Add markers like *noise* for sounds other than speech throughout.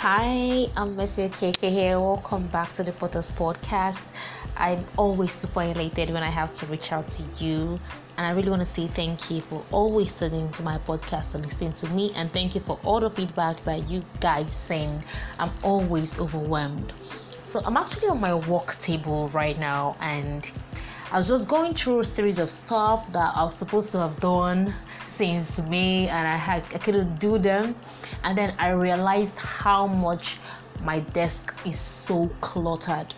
Hi, I'm Mercy Okeke here. Welcome back to the Potters Podcast. I'm always super elated when I have to reach out to you, and I really want to say thank you for always tuning to my podcast and listening to me, and thank you for all the feedback that you guys send. I'm always overwhelmed. So, I'm actually on my work table right now, and I was just going through a series of stuff that I was supposed to have done since May, and I had I couldn't do them and then I realized how much my desk is so cluttered,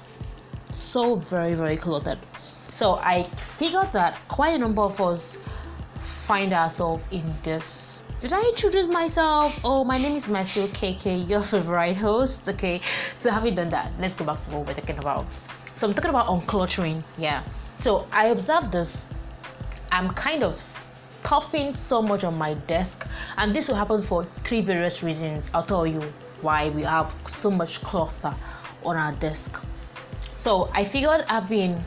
so very, very cluttered. So I figured that quite a number of us find ourselves in this. Did I introduce myself? Oh, my name is Mercy Okeke, your favorite host. Okay, so having done that, let's go back to what we're talking about. So I'm talking about uncluttering. Yeah. So I observed this. I'm kind of stuffing so much on my desk and this will happen for three various reasons. I'll tell you why we have so much cluster on our desk. So i figured i've been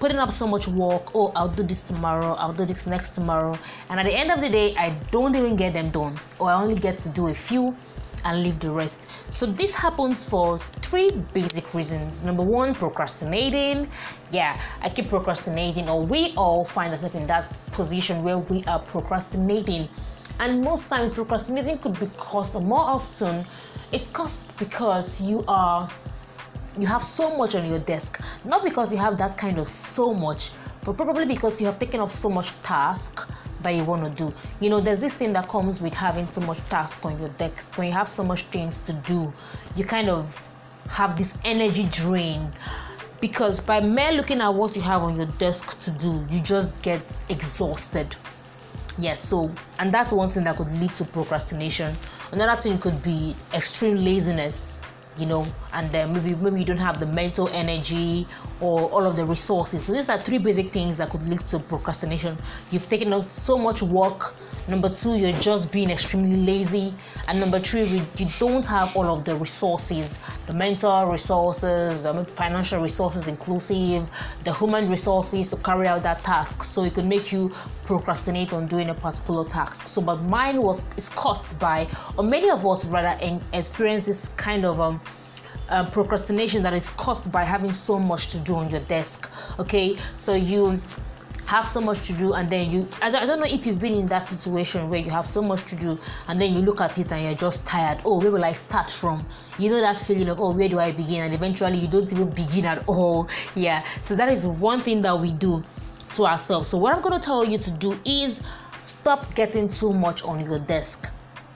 putting up so much work oh i'll do this tomorrow i'll do this next tomorrow and at the end of the day i don't even get them done. Or i only get to do a few and leave the rest. So this happens for three basic reasons. Number one, procrastinating. Yeah, I keep procrastinating, or we all find ourselves in that position where we are procrastinating. And most times, procrastinating could be caused, or more often, it's caused because you are you have so much on your desk. Not because you have that kind of so much, but probably because you have taken up so much task that you want to do. You know, there's this thing that comes with having so much task on your desk. When you have so much things to do, you kind of have this energy drain because by mere looking at what you have on your desk to do, you just get exhausted. Yes, so and that's one thing that could lead to procrastination. Another thing could be extreme laziness you know and maybe maybe you don't have the mental energy or all of the resources. So these are three basic things that could lead to procrastination. You've taken out so much work. Number two you're just being extremely lazy. And number three you don't have all of the resources. The mental resources the financial resources inclusive the human resources to carry out that task. So it could make you procrastinate on doing a particular task. So but mine was is caused by or many of us rather experience this kind of um uh, procrastination that is caused by having so much to do on your desk okay? So you have so much to do and then you I don't, know if you've been in that situation where you have so much to do and then you look at it and you're just tired. Oh where will i start from? You know that feeling of oh where do i begin? And eventually you don't even begin at all. Yeah. So that is one thing that we do to ourselves. So what i'm going to tell you to do is stop getting too much on your desk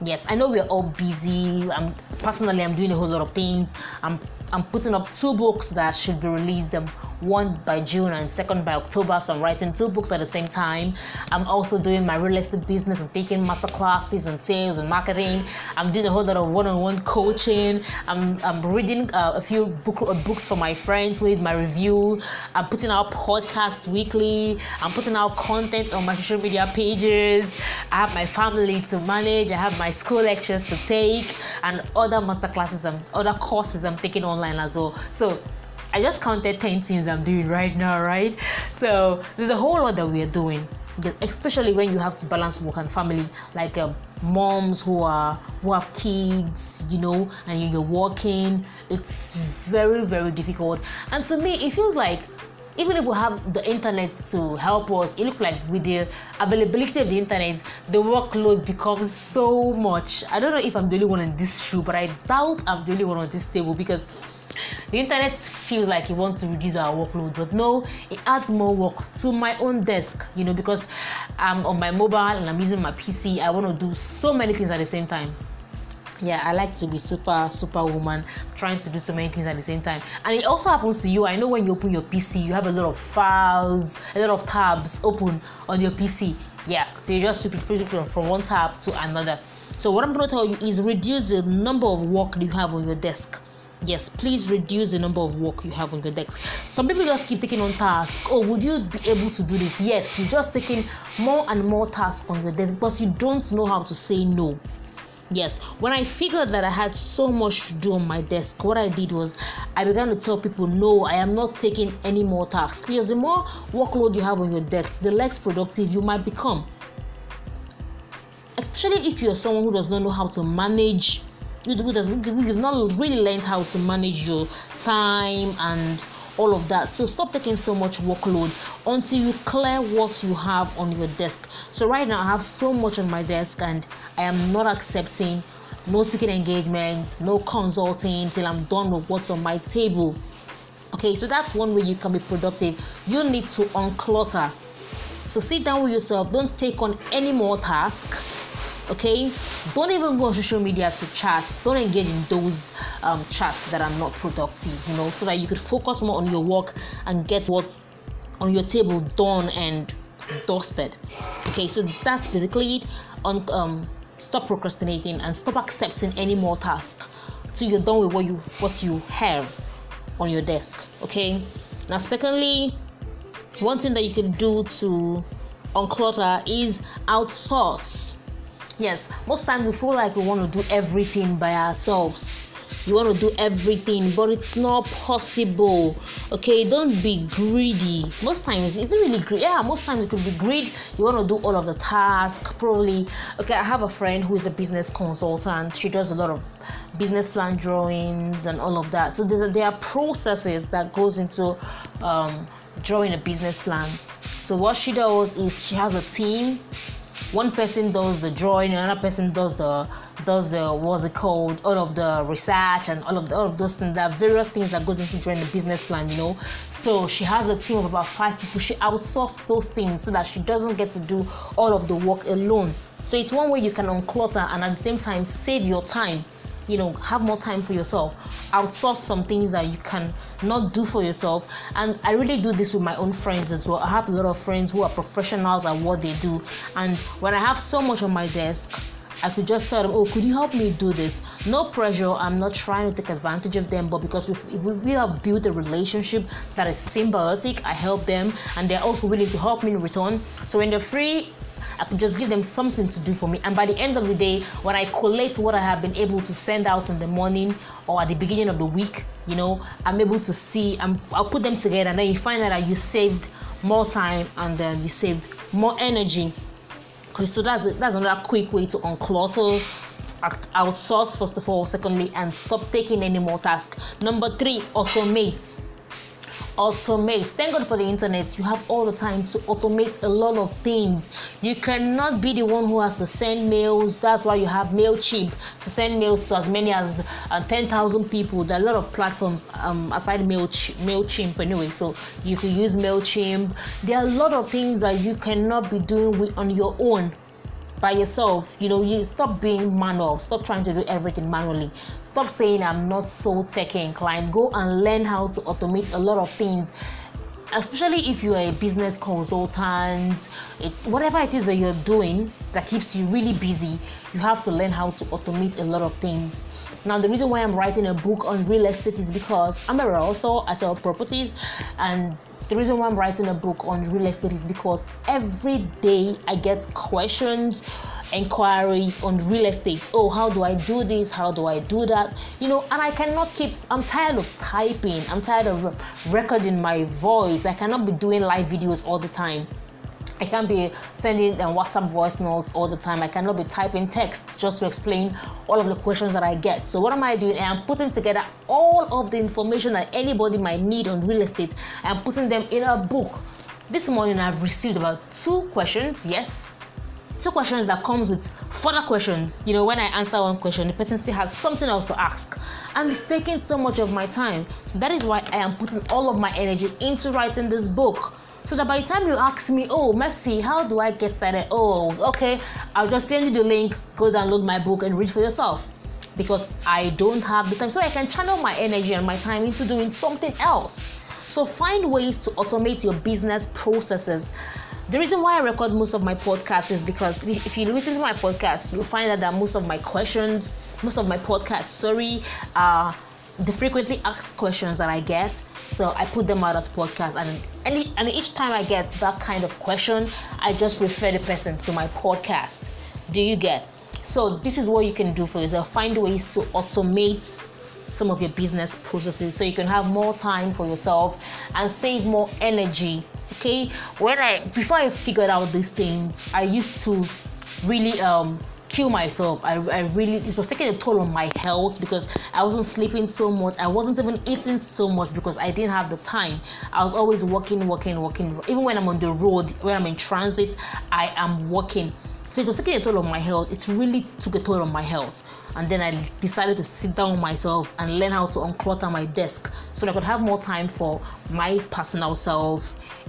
yes i know we're all busy. I'm personally i'm doing a whole lot of things. I'm i'm putting up two books that should be released um, one by june and second by october so i'm writing two books at the same time. I'm also doing my real estate business i'm taking master classes on sales and marketing. I'm doing a whole lot of one-on-one coaching. I'm, I'm reading uh, a few book, uh, books for my friends with my review. I'm putting out podcasts weekly. I'm putting out content on my social media pages. I have my family to manage. I have my my school lectures to take and other master classes and other courses I'm taking online as well. So I just counted 10 things I'm doing right now, right? So there's a whole lot that we are doing, especially when you have to balance work and family, like um, moms who are who have kids, you know, and you're working. It's very very difficult, and to me, it feels like even if we have the internet to help us, it looks like with the availability of the internet, the workload becomes so much. I don't know if I'm the only one in this shoe, but I doubt I'm the only one on this table because the internet feels like it wants to reduce our workload, but no, it adds more work to my own desk, you know, because I'm on my mobile and I'm using my PC. I want to do so many things at the same time yeah i like to be super superwoman trying to do so many things at the same time. And it also happens to you. I know when you open your pc you have a lot of files a lot of tabs open on your pc yeah so you just switch from, from one tab to another. So what i'm going to tell you is reduce the number of work you have on your desk. Yes please reduce the number of work you have on your desk. Some people just keep taking on tasks oh would you be able to do this? Yes you're just taking more and more tasks on your desk because you don't know how to say no Yes, when I figured that I had so much to do on my desk, what I did was I began to tell people, no, I am not taking any more tasks. Because the more workload you have on your desk, the less productive you might become. Especially if you're someone who does not know how to manage you've not really learned how to manage your time and all of that. So stop taking so much workload until you clear what you have on your desk. So right now I have so much on my desk and I am not accepting no speaking engagements, no consulting till I'm done with what's on my table. Okay, so that's one way you can be productive. You need to unclutter. So sit down with yourself, don't take on any more tasks okay? Don't even go on social media to chat. Don't engage in those um, chats that are not productive you know so that you could focus more on your work and get what's on your table done and dusted okay? So that's basically it on um, stop procrastinating and stop accepting any more tasks till you're done with what you what you have on your desk okay? Now secondly one thing that you can do to unclutter is outsource yes most times we feel like we want to do everything by ourselves. You want to do everything but it's not possible. Okay don't be greedy. Most times it's not really greedy yeah most times it could be greed. You want to do all of the tasks probably. Okay i have a friend who is a business consultant. She does a lot of business plan drawings and all of that. So there are processes that goes into um, drawing a business plan. So what she does is she has a team one person does the drawing another person does the does the what's it called all of the research and all of the, all of those things. There are various things that goes into drawing the business plan you know. So she has a team of about five people. She outsources those things so that she doesn't get to do all of the work alone. So it's one way you can unclutter and at the same time save your time you know have more time for yourself outsource some things that you can not do for yourself and i really do this with my own friends as well i have a lot of friends who are professionals at what they do and when i have so much on my desk I could just tell them, oh, could you help me do this? No pressure. I'm not trying to take advantage of them, but because we we have built a relationship that is symbiotic, I help them, and they're also willing to help me in return. So when they're free, I could just give them something to do for me. And by the end of the day, when I collate what I have been able to send out in the morning or at the beginning of the week, you know, I'm able to see, i will put them together, and then you find out that you saved more time and then you saved more energy. So that's that's another quick way to unclutter outsource first of all secondly and stop taking any more tasks number three automate automate. Thank God for the internet. You have all the time to automate a lot of things. You cannot be the one who has to send mails. That's why you have MailChimp to send mails to as many as uh, 10,000 people. There are a lot of platforms um, aside Mailch- MailChimp anyway. So you can use MailChimp. There are a lot of things that you cannot be doing with, on your own by yourself you know you stop being manual stop trying to do everything manually. Stop saying i'm not so tech inclined. Go and learn how to automate a lot of things especially if you're a business consultant it, whatever it is that you're doing that keeps you really busy you have to learn how to automate a lot of things. Now the reason why i'm writing a book on real estate is because i'm a realtor i sell properties and the reason why I'm writing a book on real estate is because every day I get questions, inquiries on real estate. Oh, how do I do this? How do I do that? You know, and I cannot keep, I'm tired of typing, I'm tired of recording my voice. I cannot be doing live videos all the time. I can't be sending um, WhatsApp voice notes all the time. I cannot be typing text just to explain all of the questions that I get. So what am I doing? I am putting together all of the information that anybody might need on real estate. I am putting them in a book. This morning I've received about two questions. Yes, two questions that comes with further questions you know when i answer one question the person still has something else to ask and it's taking so much of my time so that is why i am putting all of my energy into writing this book so that by the time you ask me, oh, Mercy, how do I get started? Oh, okay, I'll just send you the link, go download my book and read for yourself. Because I don't have the time. So I can channel my energy and my time into doing something else. So find ways to automate your business processes. The reason why I record most of my podcasts is because if you listen to my podcast, you'll find that most of my questions, most of my podcasts, sorry, are the frequently asked questions that I get. So I put them out as podcasts, and any and each time I get that kind of question, I just refer the person to my podcast. Do you get? So this is what you can do for yourself. Find ways to automate some of your business processes so you can have more time for yourself and save more energy. Okay, when I before I figured out these things, I used to really um kill myself. I, I really it was taking a toll on my health because I wasn't sleeping so much. I wasn't even eating so much because I didn't have the time. I was always walking, walking, walking. Even when I'm on the road, when I'm in transit, I am walking. So it was taking a toll on my health. It really took a toll on my health. And then I decided to sit down with myself and learn how to unclutter my desk so that I could have more time for my personal self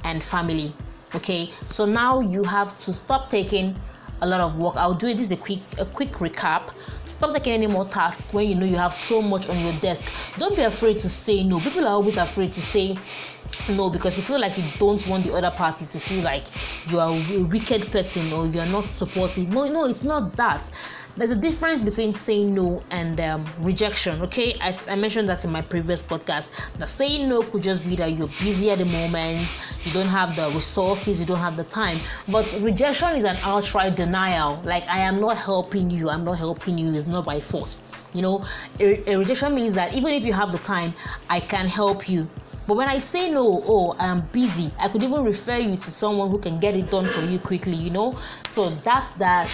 and family. Okay, so now you have to stop taking a lot of work. I'll do it. This is a quick a quick recap. Stop taking any more tasks when you know you have so much on your desk. Don't be afraid to say no. People are always afraid to say no because you feel like you don't want the other party to feel like you are a wicked person or you are not supportive. No, no, it's not that there's a difference between saying no and um, rejection okay I, I, mentioned that in my previous podcast that saying no could just be that you're busy at the moment you don't have the resources you don't have the time but rejection is an outright denial like i am not helping you i'm not helping you it's not by force you know a, a rejection means that even if you have the time i can help you but when I say no, oh, I'm busy, I could even refer you to someone who can get it done for you quickly, you know? So that's that.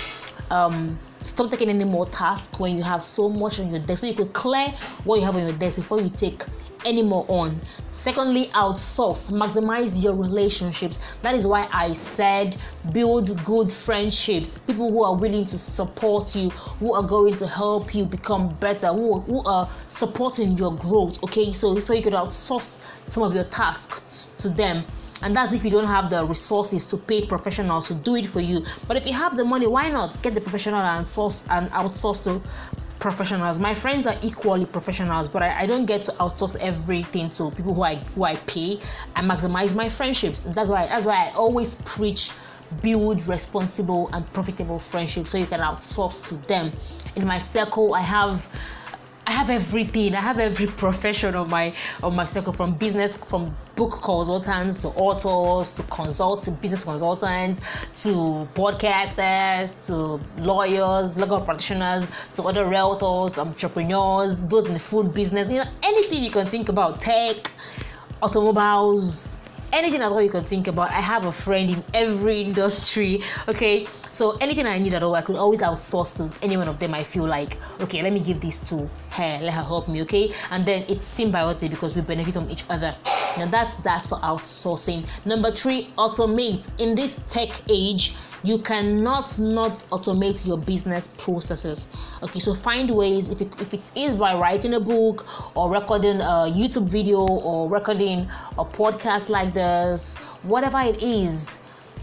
Um, stop taking any more tasks when you have so much on your desk so you could clear what you have on your desk before you take any more on. Secondly outsource maximize your relationships. That is why i said build good friendships people who are willing to support you who are going to help you become better who, who are supporting your growth okay? So so you could outsource some of your tasks to them and that's if you don't have the resources to pay professionals to do it for you. But if you have the money why not get the professional and source and outsource to professionals? My friends are equally professionals but I, I, don't get to outsource everything to people who i who i pay and maximize my friendships. And that's why that's why i always preach build responsible and profitable friendships so you can outsource to them. In my circle i have I have everything. I have every profession on my of my circle from business, from book consultants to authors to consult business consultants to podcasters to lawyers, legal practitioners to other realtors, entrepreneurs, those in the food business. You know, anything you can think about, tech, automobiles, anything at all you can think about. I have a friend in every industry. Okay, so anything I need at all, I could always outsource to any one of them. I feel like okay, let me give this to her, let her help me. Okay, and then it's symbiotic because we benefit from each other. Now that's that for outsourcing. Number three, automate. In this tech age, you cannot not automate your business processes. Okay, so find ways if it, if it is by writing a book or recording a YouTube video or recording a podcast like this, whatever it is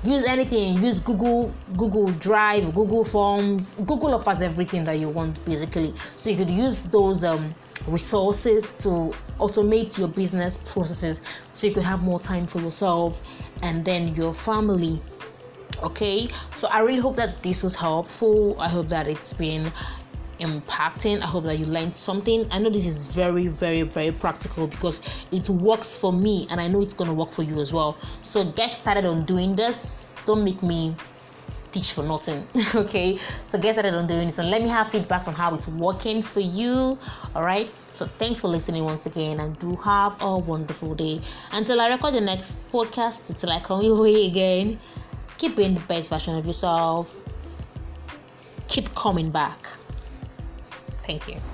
use anything. Use google google drive google forms. Google offers everything that you want basically. So you could use those um, resources to automate your business processes so you could have more time for yourself and then your family. Okay? So i really hope that this was helpful. I hope that it's been impacting. I hope that you learned something. I know this is very very very practical because it works for me and i know it's going to work for you as well. So get started on doing this. Don't make me teach for nothing *laughs* okay? So get started on doing this and let me have feedbacks on how it's working for you all right? So thanks for listening once again and do have a wonderful day. Until i record the next podcast until i come *laughs* your way again keep being the best version of yourself. Keep coming back Thank you.